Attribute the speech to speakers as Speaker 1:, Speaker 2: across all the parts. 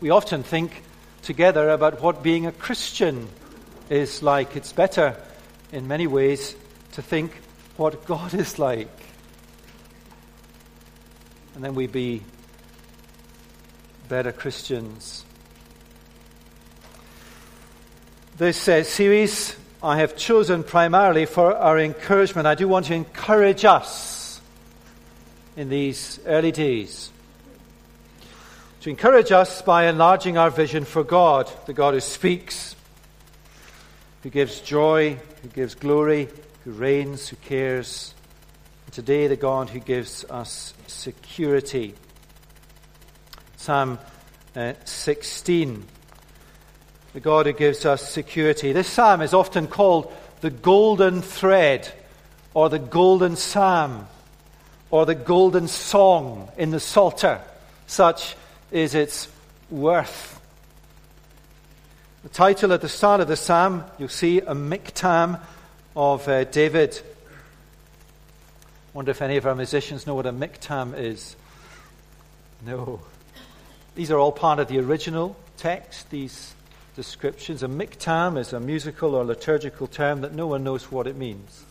Speaker 1: We often think together about what being a Christian is like. It's better, in many ways, to think what God is like. And then we be better Christians. This uh, series I have chosen primarily for our encouragement. I do want to encourage us in these early days. To encourage us by enlarging our vision for God, the God who speaks, who gives joy, who gives glory, who reigns, who cares. And today, the God who gives us security. Psalm uh, 16 the God who gives us security. This psalm is often called the golden thread, or the golden psalm, or the golden song in the Psalter. Such is its worth. The title at the start of the psalm, you'll see a miktam of uh, David. Wonder if any of our musicians know what a miktam is. No. These are all part of the original text, these descriptions. A miktam is a musical or liturgical term that no one knows what it means.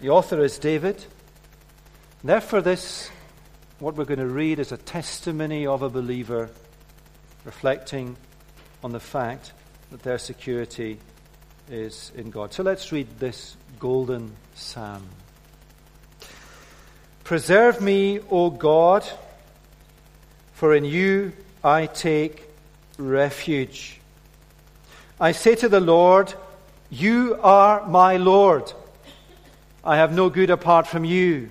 Speaker 1: the author is David. Therefore, this, what we're going to read, is a testimony of a believer reflecting on the fact that their security is in God. So let's read this golden psalm. Preserve me, O God for in you I take refuge. I say to the Lord, You are my Lord. I have no good apart from you.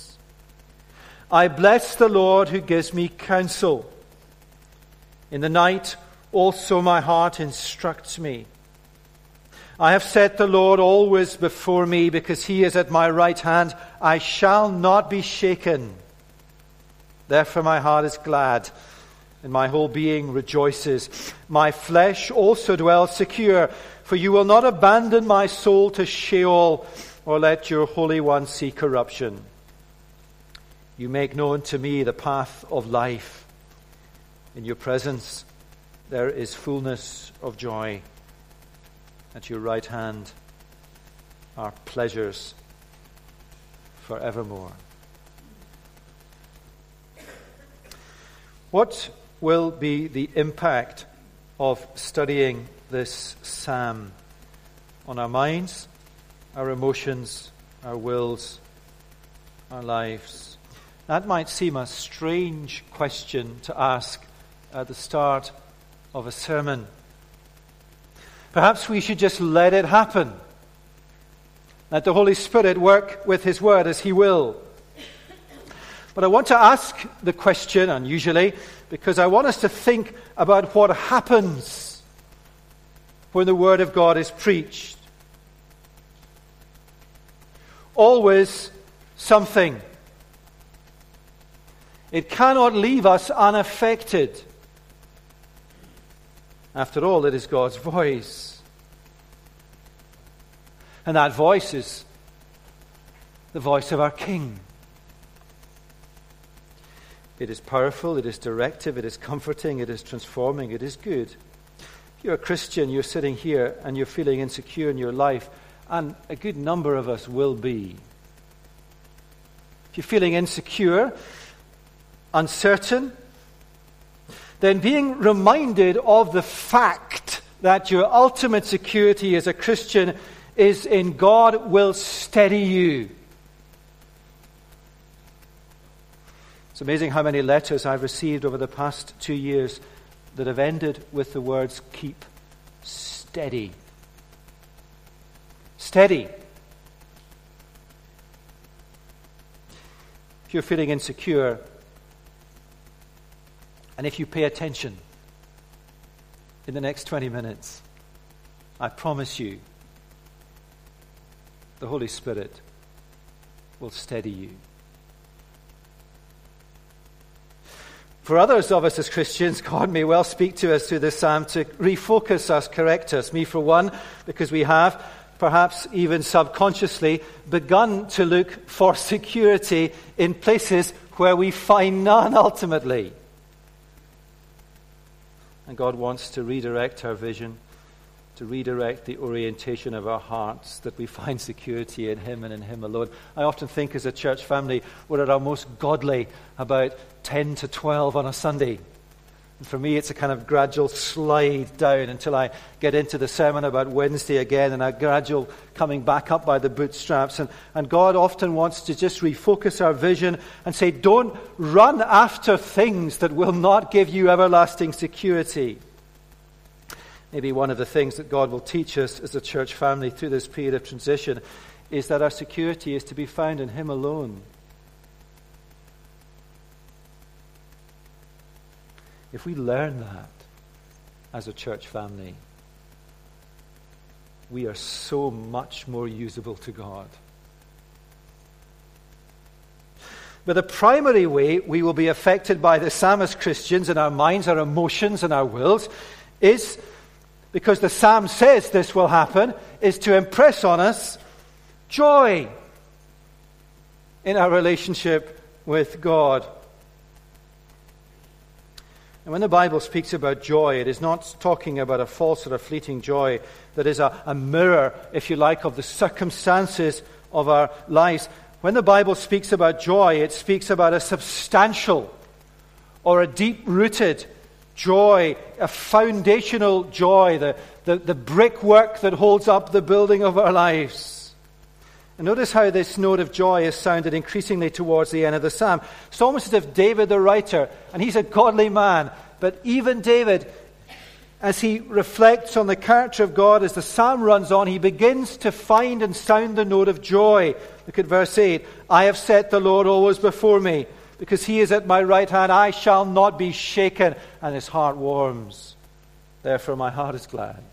Speaker 1: I bless the Lord who gives me counsel. In the night also my heart instructs me. I have set the Lord always before me because he is at my right hand. I shall not be shaken. Therefore, my heart is glad, and my whole being rejoices. My flesh also dwells secure, for you will not abandon my soul to Sheol, or let your Holy One see corruption. You make known to me the path of life. In your presence there is fullness of joy. At your right hand are pleasures forevermore. What will be the impact of studying this psalm on our minds, our emotions, our wills, our lives? That might seem a strange question to ask at the start of a sermon. Perhaps we should just let it happen. Let the Holy Spirit work with His Word as He will. But I want to ask the question, unusually, because I want us to think about what happens when the Word of God is preached. Always something. It cannot leave us unaffected. After all, it is God's voice. And that voice is the voice of our King. It is powerful, it is directive, it is comforting, it is transforming, it is good. If you're a Christian, you're sitting here and you're feeling insecure in your life, and a good number of us will be. If you're feeling insecure, uncertain, then being reminded of the fact that your ultimate security as a Christian is in God will steady you. It's amazing how many letters I've received over the past two years that have ended with the words, keep steady. Steady. If you're feeling insecure, And if you pay attention in the next 20 minutes, I promise you, the Holy Spirit will steady you. For others of us as Christians, God may well speak to us through this psalm to refocus us, correct us. Me, for one, because we have, perhaps even subconsciously, begun to look for security in places where we find none ultimately. And God wants to redirect our vision to redirect the orientation of our hearts, that we find security in Him and in Him alone. I often think as a church family, we're at our most godly about 10 to 12 on a Sunday. And for me, it's a kind of gradual slide down until I get into the sermon about Wednesday again and a gradual coming back up by the bootstraps. And, and God often wants to just refocus our vision and say, don't run after things that will not give you everlasting security. Maybe one of the things that God will teach us as a church family through this period of transition is that our security is to be found in Him alone. If we learn that as a church family, we are so much more usable to God. But the primary way we will be affected by the psalmist Christians in our minds, our emotions, and our wills is because the psalm says this will happen, is to impress on us joy in our relationship with God. And when the Bible speaks about joy, it is not talking about a false or a fleeting joy that is a, a mirror, if you like, of the circumstances of our lives. When the Bible speaks about joy, it speaks about a substantial or a deep rooted joy, a foundational joy, the, the, the brickwork that holds up the building of our lives. And notice how this note of joy is sounded increasingly towards the end of the psalm. It's almost as if David, the writer, and he's a godly man, but even David, as he reflects on the character of God as the psalm runs on, he begins to find and sound the note of joy. Look at verse 8 I have set the Lord always before me because he is at my right hand. I shall not be shaken. And his heart warms. Therefore, my heart is glad.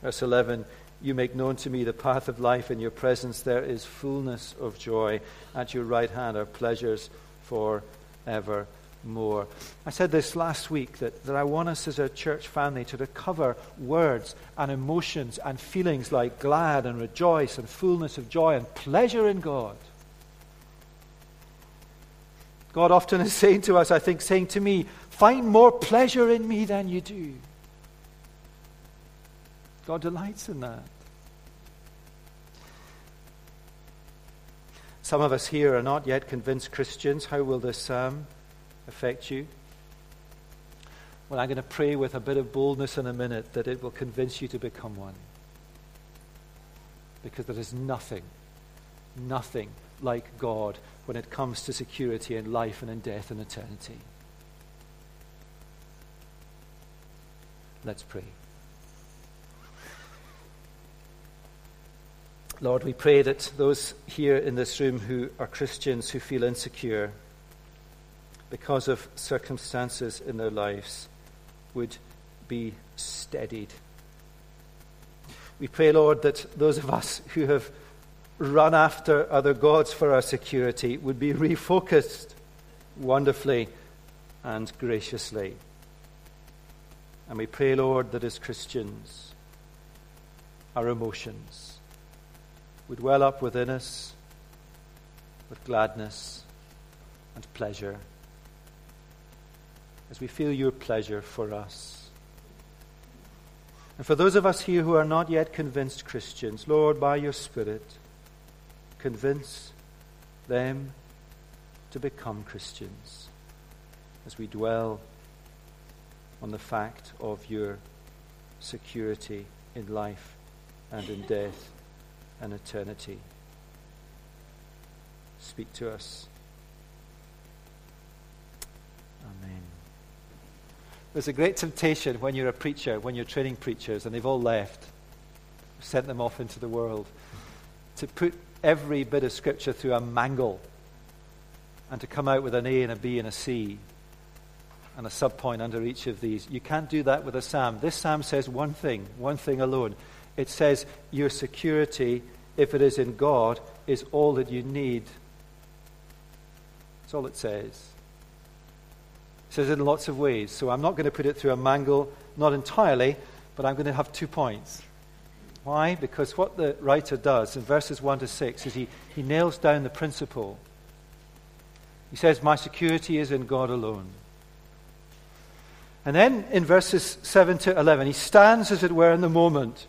Speaker 1: Verse 11 You make known to me the path of life. In your presence there is fullness of joy. At your right hand are pleasures for evermore. I said this last week that, that I want us as a church family to recover words and emotions and feelings like glad and rejoice and fullness of joy and pleasure in God. God often is saying to us, I think, saying to me, find more pleasure in me than you do. God delights in that. Some of us here are not yet convinced Christians. How will this psalm affect you? Well, I'm going to pray with a bit of boldness in a minute that it will convince you to become one. Because there is nothing, nothing like God when it comes to security in life and in death and eternity. Let's pray. Lord, we pray that those here in this room who are Christians who feel insecure because of circumstances in their lives would be steadied. We pray, Lord, that those of us who have run after other gods for our security would be refocused wonderfully and graciously. And we pray, Lord, that as Christians, our emotions would well up within us with gladness and pleasure as we feel your pleasure for us. And for those of us here who are not yet convinced Christians, Lord, by your Spirit, convince them to become Christians as we dwell on the fact of your security in life and in death and eternity. Speak to us. Amen. There's a great temptation when you're a preacher, when you're training preachers, and they've all left, sent them off into the world, to put every bit of Scripture through a mangle and to come out with an A and a B and a C and a subpoint under each of these. You can't do that with a psalm. This psalm says one thing, one thing alone. It says your security, if it is in God, is all that you need. That's all it says. It says it in lots of ways. So I'm not going to put it through a mangle, not entirely, but I'm going to have two points. Why? Because what the writer does in verses 1 to 6 is he, he nails down the principle. He says, My security is in God alone. And then in verses 7 to 11, he stands, as it were, in the moment.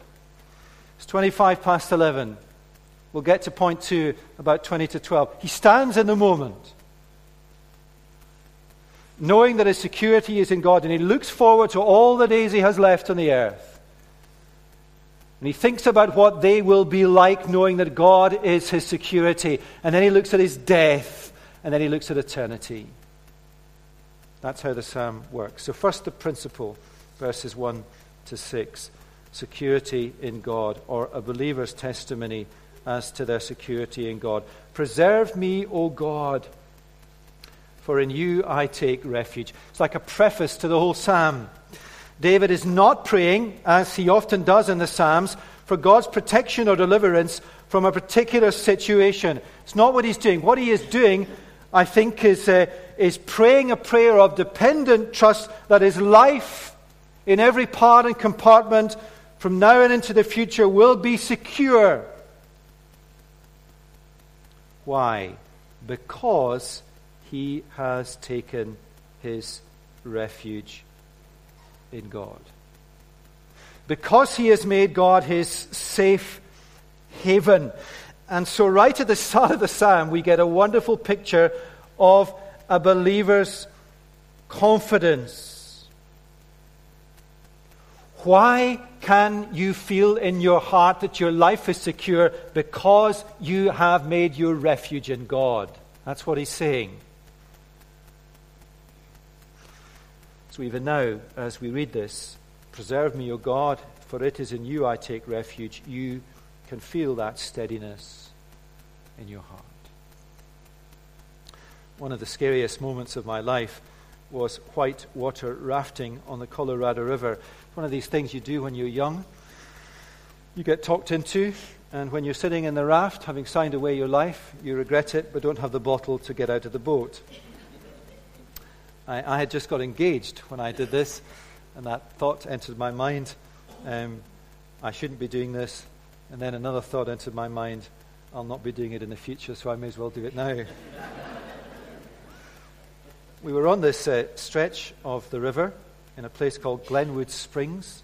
Speaker 1: It's 25 past 11. We'll get to point 2 about 20 to 12. He stands in the moment, knowing that his security is in God, and he looks forward to all the days he has left on the earth. And he thinks about what they will be like, knowing that God is his security. And then he looks at his death, and then he looks at eternity. That's how the psalm works. So, first, the principle, verses 1 to 6 security in God, or a believer's testimony as to their security in God. Preserve me, O God, for in you I take refuge. It's like a preface to the whole psalm. David is not praying, as he often does in the Psalms, for God's protection or deliverance from a particular situation. It's not what he's doing. What he is doing, I think, is, uh, is praying a prayer of dependent trust that is life in every part and compartment from now and into the future will be secure. Why? Because he has taken his refuge in God. Because he has made God his safe haven. And so, right at the start of the psalm, we get a wonderful picture of a believer's confidence why can you feel in your heart that your life is secure? Because you have made your refuge in God. That's what he's saying. So, even now, as we read this, preserve me, O God, for it is in you I take refuge. You can feel that steadiness in your heart. One of the scariest moments of my life was white water rafting on the Colorado River one of these things you do when you're young. You get talked into, and when you're sitting in the raft, having signed away your life, you regret it, but don't have the bottle to get out of the boat. I, I had just got engaged when I did this, and that thought entered my mind um, I shouldn't be doing this. And then another thought entered my mind I'll not be doing it in the future, so I may as well do it now. we were on this uh, stretch of the river in a place called Glenwood Springs,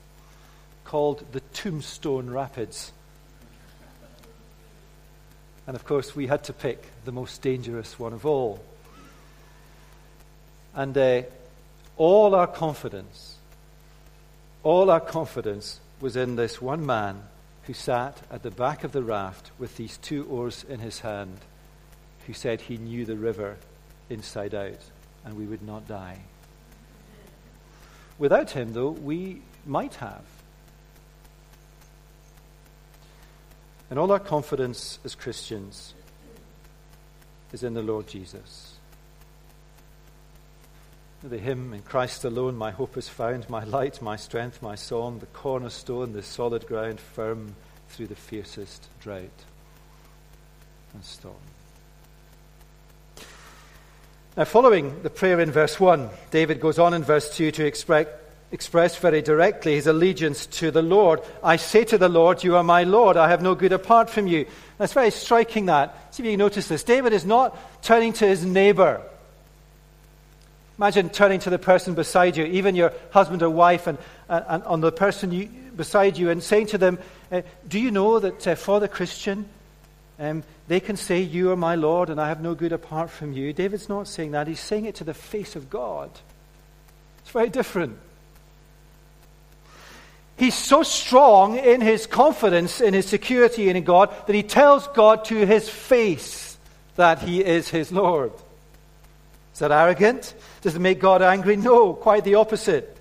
Speaker 1: called the Tombstone Rapids. And of course, we had to pick the most dangerous one of all. And uh, all our confidence, all our confidence was in this one man who sat at the back of the raft with these two oars in his hand, who said he knew the river inside out and we would not die. Without him, though, we might have. And all our confidence as Christians is in the Lord Jesus. The hymn, In Christ alone my hope is found, my light, my strength, my song, the cornerstone, the solid ground, firm through the fiercest drought and storm. Now, following the prayer in verse 1, David goes on in verse 2 to express, express very directly his allegiance to the Lord. I say to the Lord, You are my Lord. I have no good apart from you. That's very striking that. See if you notice this. David is not turning to his neighbor. Imagine turning to the person beside you, even your husband or wife, and, and, and on the person you, beside you, and saying to them, uh, Do you know that uh, for the Christian, um, they can say, You are my Lord, and I have no good apart from you. David's not saying that. He's saying it to the face of God. It's very different. He's so strong in his confidence, in his security in God, that he tells God to his face that he is his Lord. Is that arrogant? Does it make God angry? No, quite the opposite.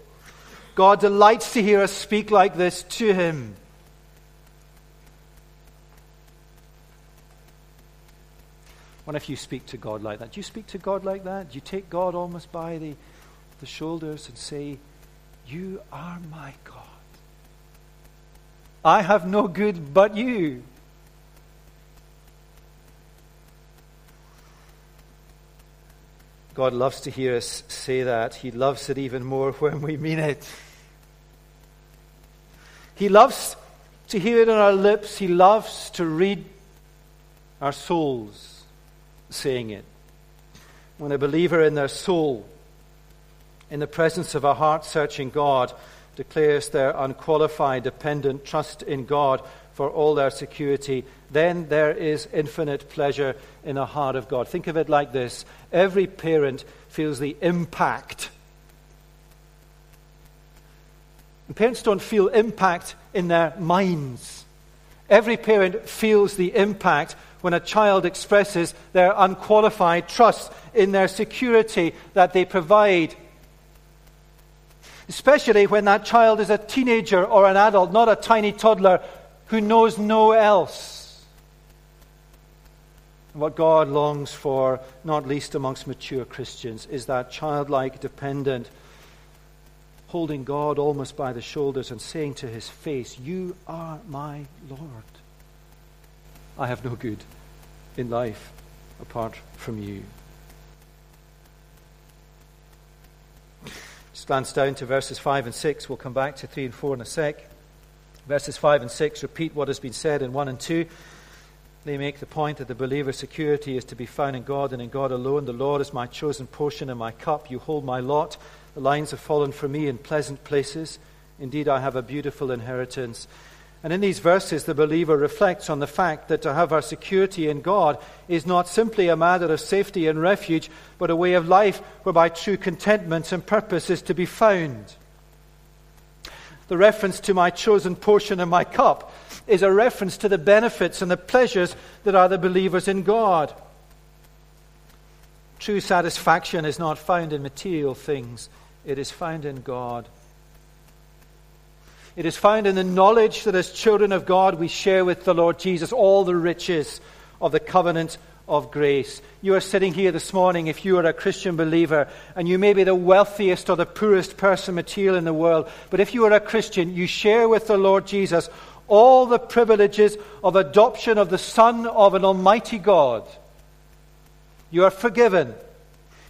Speaker 1: God delights to hear us speak like this to him. What if you speak to God like that? Do you speak to God like that? Do you take God almost by the, the shoulders and say, You are my God. I have no good but you. God loves to hear us say that. He loves it even more when we mean it. He loves to hear it on our lips. He loves to read our souls saying it. When a believer in their soul, in the presence of a heart searching God, declares their unqualified, dependent trust in God for all their security, then there is infinite pleasure in the heart of God. Think of it like this every parent feels the impact. And parents don't feel impact in their minds. Every parent feels the impact when a child expresses their unqualified trust in their security that they provide. Especially when that child is a teenager or an adult, not a tiny toddler who knows no else. What God longs for, not least amongst mature Christians, is that childlike, dependent, holding God almost by the shoulders and saying to his face, You are my Lord. I have no good in life apart from you. Just glance down to verses 5 and 6. We'll come back to 3 and 4 in a sec. Verses 5 and 6 repeat what has been said in 1 and 2. They make the point that the believer's security is to be found in God and in God alone. The Lord is my chosen portion and my cup. You hold my lot. The lines have fallen for me in pleasant places. Indeed, I have a beautiful inheritance. And in these verses, the believer reflects on the fact that to have our security in God is not simply a matter of safety and refuge, but a way of life whereby true contentment and purpose is to be found. The reference to my chosen portion and my cup is a reference to the benefits and the pleasures that are the believers in God. True satisfaction is not found in material things, it is found in God. It is found in the knowledge that as children of God we share with the Lord Jesus all the riches of the covenant of grace. You are sitting here this morning, if you are a Christian believer, and you may be the wealthiest or the poorest person material in the world, but if you are a Christian, you share with the Lord Jesus all the privileges of adoption of the Son of an Almighty God. You are forgiven.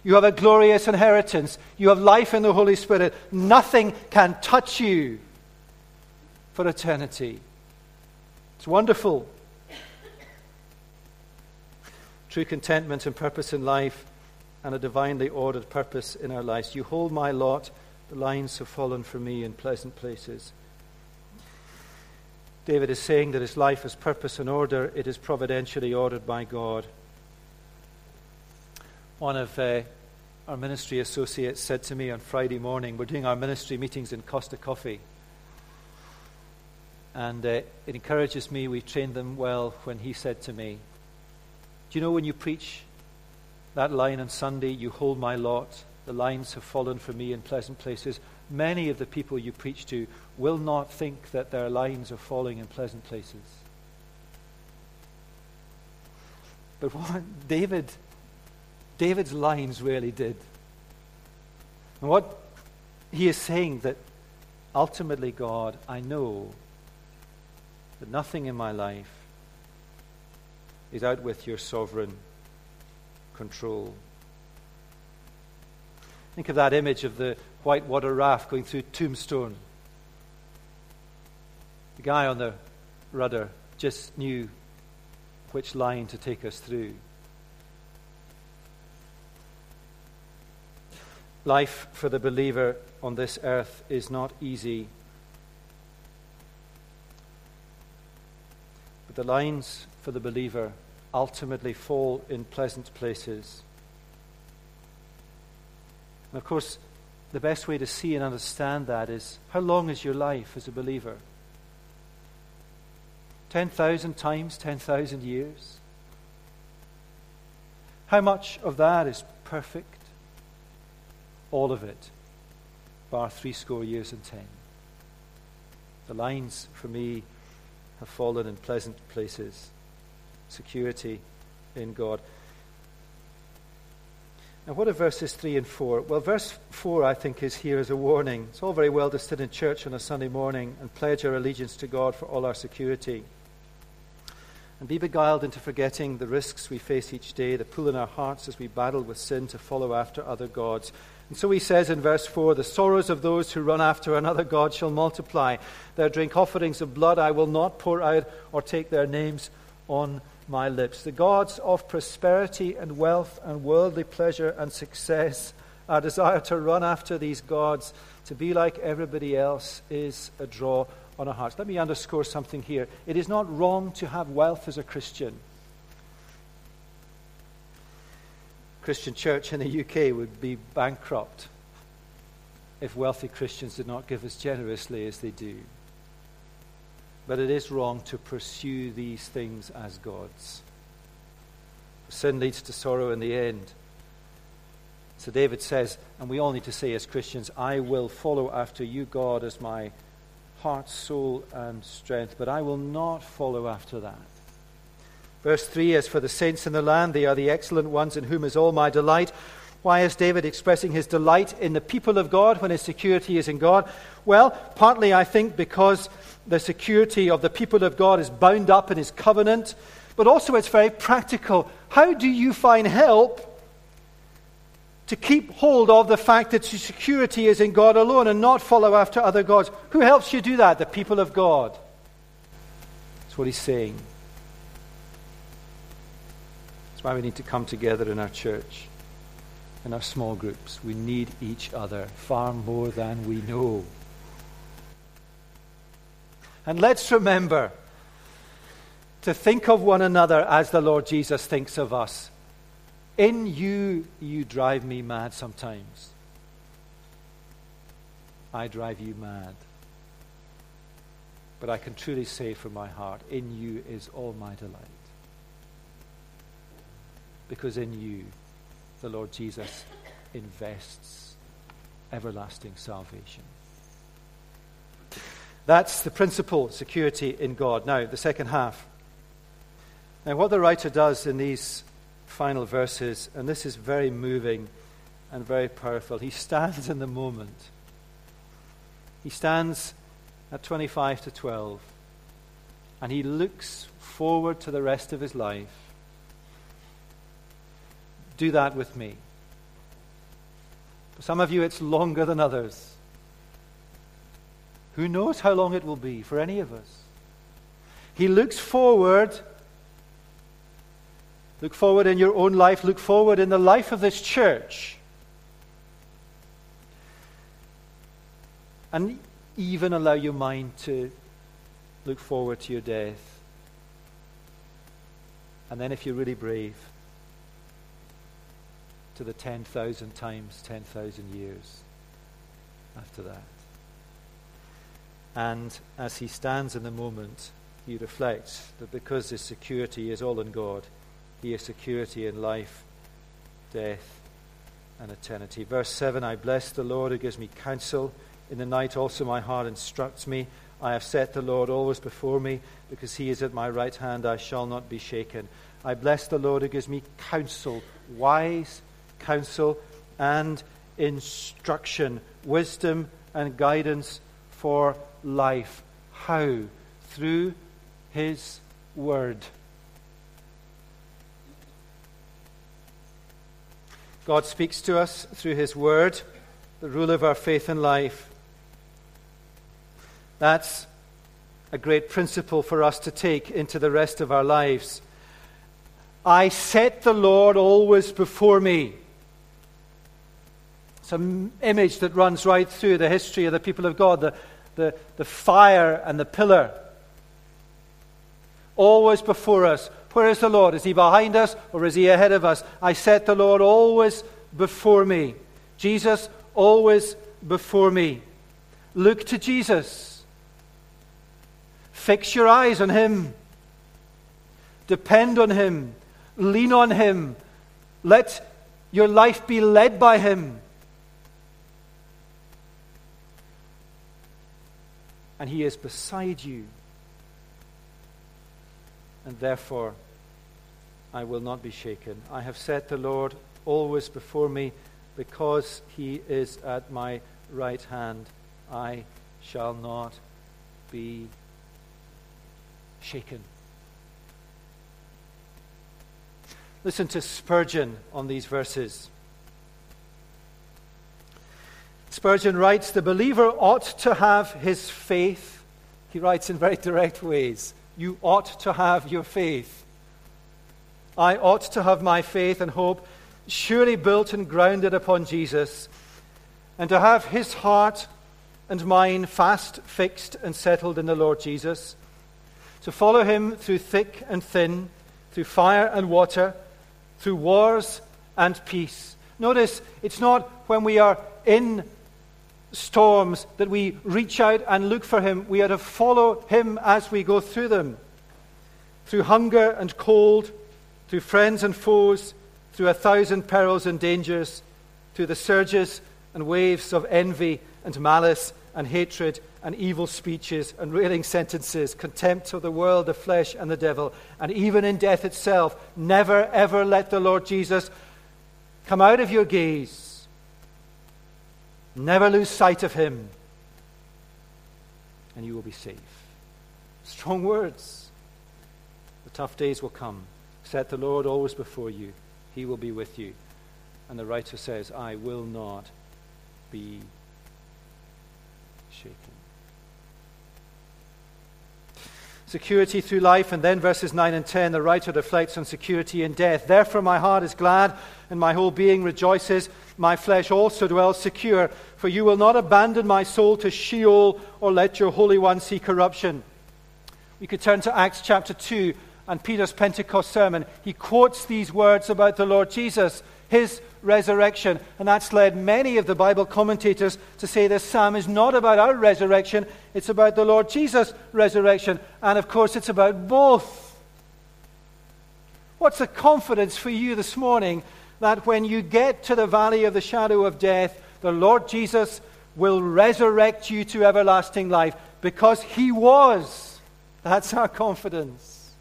Speaker 1: You have a glorious inheritance. You have life in the Holy Spirit. Nothing can touch you for eternity. It's wonderful. True contentment and purpose in life and a divinely ordered purpose in our lives. You hold my lot. The lines have fallen for me in pleasant places. David is saying that his life has purpose and order. It is providentially ordered by God. One of uh, our ministry associates said to me on Friday morning, We're doing our ministry meetings in Costa Coffee. And uh, it encourages me, we trained them well, when he said to me, Do you know when you preach that line on Sunday, you hold my lot, the lines have fallen for me in pleasant places? Many of the people you preach to will not think that their lines are falling in pleasant places. But what David, David's lines really did. And what he is saying that ultimately, God, I know that nothing in my life is out with your sovereign control. Think of that image of the white water raft going through Tombstone. The guy on the rudder just knew which line to take us through. Life for the believer on this earth is not easy But the lines for the believer ultimately fall in pleasant places. And of course, the best way to see and understand that is how long is your life as a believer? 10,000 times 10,000 years? How much of that is perfect? All of it, bar three score years and ten. The lines for me have fallen in pleasant places. Security in God. Now, what are verses 3 and 4? Well, verse 4, I think, is here as a warning. It's all very well to sit in church on a Sunday morning and pledge our allegiance to God for all our security and be beguiled into forgetting the risks we face each day, the pull in our hearts as we battle with sin to follow after other gods. And so he says in verse 4 The sorrows of those who run after another God shall multiply. Their drink offerings of blood I will not pour out or take their names on my lips. The gods of prosperity and wealth and worldly pleasure and success, our desire to run after these gods, to be like everybody else, is a draw on our hearts. Let me underscore something here. It is not wrong to have wealth as a Christian. Christian church in the UK would be bankrupt if wealthy Christians did not give as generously as they do. But it is wrong to pursue these things as gods. Sin leads to sorrow in the end. So David says, and we all need to say as Christians, I will follow after you, God, as my heart, soul, and strength, but I will not follow after that. Verse 3 As for the saints in the land, they are the excellent ones in whom is all my delight. Why is David expressing his delight in the people of God when his security is in God? Well, partly I think because the security of the people of God is bound up in his covenant, but also it's very practical. How do you find help to keep hold of the fact that your security is in God alone and not follow after other gods. Who helps you do that? The people of God. That's what he's saying. That's why we need to come together in our church, in our small groups. We need each other far more than we know. And let's remember to think of one another as the Lord Jesus thinks of us. In you, you drive me mad sometimes. I drive you mad. But I can truly say from my heart, in you is all my delight. Because in you, the Lord Jesus invests everlasting salvation. That's the principle, security in God. Now, the second half. Now, what the writer does in these final verses, and this is very moving and very powerful. He stands in the moment. He stands at 25 to 12, and he looks forward to the rest of his life. Do that with me. For some of you, it's longer than others. Who knows how long it will be for any of us? He looks forward Look forward in your own life. Look forward in the life of this church. And even allow your mind to look forward to your death. And then, if you're really brave, to the 10,000 times 10,000 years after that. And as he stands in the moment, he reflects that because his security is all in God, he has security in life, death, and eternity. Verse 7 I bless the Lord who gives me counsel. In the night also my heart instructs me. I have set the Lord always before me, because he is at my right hand, I shall not be shaken. I bless the Lord who gives me counsel, wise counsel and instruction, wisdom and guidance for life. How? Through his word. God speaks to us through His Word, the rule of our faith and life. That's a great principle for us to take into the rest of our lives. I set the Lord always before me. It's an image that runs right through the history of the people of God the, the, the fire and the pillar. Always before us, where is the Lord? Is he behind us or is he ahead of us? I set the Lord always before me. Jesus always before me. Look to Jesus. Fix your eyes on him. Depend on him. Lean on him. Let your life be led by him. And he is beside you. And therefore, I will not be shaken. I have set the Lord always before me. Because he is at my right hand, I shall not be shaken. Listen to Spurgeon on these verses. Spurgeon writes The believer ought to have his faith. He writes in very direct ways. You ought to have your faith. I ought to have my faith and hope surely built and grounded upon Jesus, and to have his heart and mine fast fixed and settled in the Lord Jesus, to follow him through thick and thin, through fire and water, through wars and peace. Notice, it's not when we are in storms that we reach out and look for him. We are to follow him as we go through them. Through hunger and cold, through friends and foes, through a thousand perils and dangers, through the surges and waves of envy and malice and hatred and evil speeches and railing sentences, contempt of the world, the flesh, and the devil, and even in death itself, never ever let the Lord Jesus come out of your gaze. Never lose sight of him, and you will be safe. Strong words. The tough days will come. Set the Lord always before you, he will be with you. And the writer says, I will not be shaken. Security through life, and then verses 9 and 10, the writer reflects on security in death. Therefore, my heart is glad, and my whole being rejoices. My flesh also dwells secure, for you will not abandon my soul to Sheol or let your Holy One see corruption. We could turn to Acts chapter 2 and Peter's Pentecost sermon. He quotes these words about the Lord Jesus his resurrection. And that's led many of the Bible commentators to say this psalm is not about our resurrection, it's about the Lord Jesus' resurrection. And of course, it's about both. What's the confidence for you this morning that when you get to the valley of the shadow of death, the Lord Jesus will resurrect you to everlasting life because he was? That's our confidence.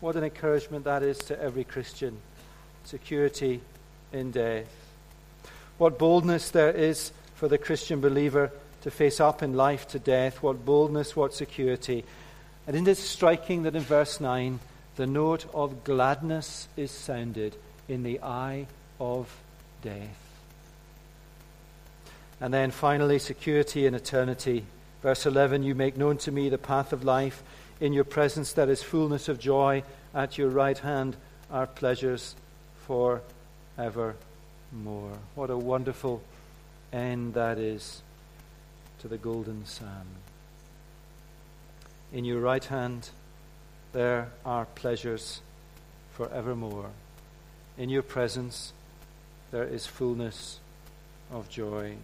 Speaker 1: What an encouragement that is to every Christian security in death. What boldness there is for the Christian believer to face up in life to death. What boldness, what security. And isn't it striking that in verse 9, the note of gladness is sounded in the eye of death? And then finally, security in eternity. Verse 11 You make known to me the path of life. In your presence there is fullness of joy. At your right hand are pleasures for evermore. What a wonderful end that is to the golden psalm. In your right hand there are pleasures for evermore. In your presence there is fullness of joy.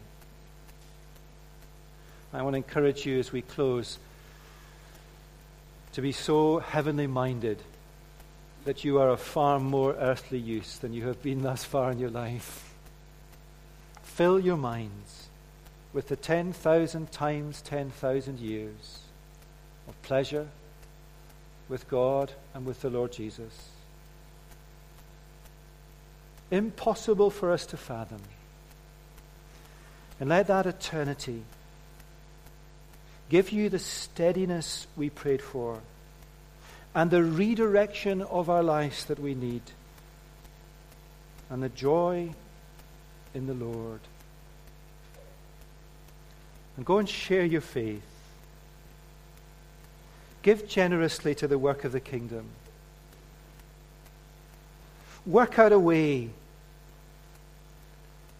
Speaker 1: I want to encourage you as we close to be so heavenly minded that you are of far more earthly use than you have been thus far in your life. Fill your minds with the 10,000 times 10,000 years of pleasure with God and with the Lord Jesus. Impossible for us to fathom. And let that eternity give you the steadiness we prayed for and the redirection of our lives that we need, and the joy in the Lord. And go and share your faith. Give generously to the work of the kingdom. Work out a way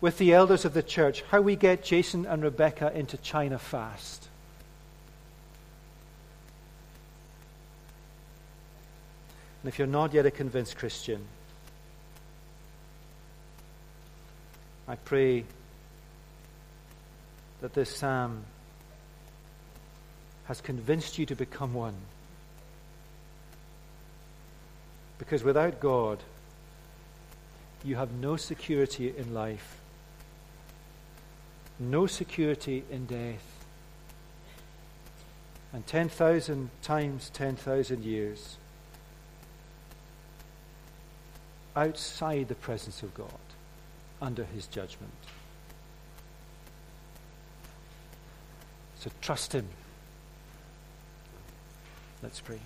Speaker 1: with the elders of the church how we get Jason and Rebecca into China fast. And if you're not yet a convinced Christian, I pray that this psalm has convinced you to become one. Because without God, you have no security in life, no security in death. And 10,000 times 10,000 years outside the presence of God, under his judgment. So trust him. Let's pray.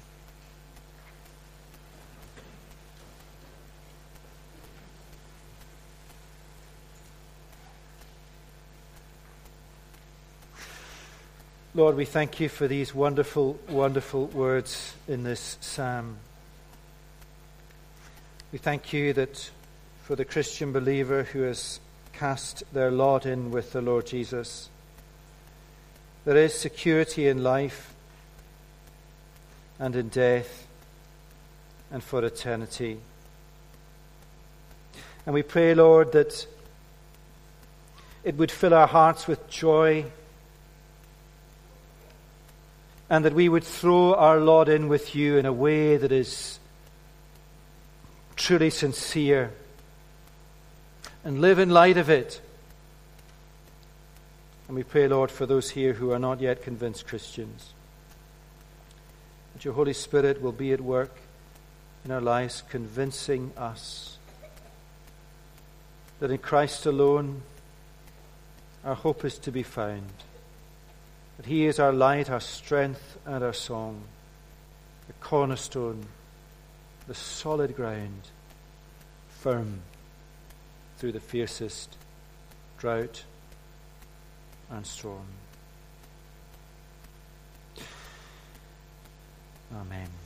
Speaker 1: Lord, we thank you for these wonderful, wonderful words in this psalm. We thank you that for the Christian believer who has cast their lot in with the Lord Jesus, there is security in life and in death and for eternity. And we pray, Lord, that it would fill our hearts with joy and that we would throw our lot in with you in a way that is truly sincere and live in light of it. And we pray, Lord, for those here who are not yet convinced Christians, that your Holy Spirit will be at work in our lives, convincing us that in Christ alone our hope is to be found that He is our light, our strength, and our song, the cornerstone, the solid ground, firm through the fiercest drought and storm. Amen.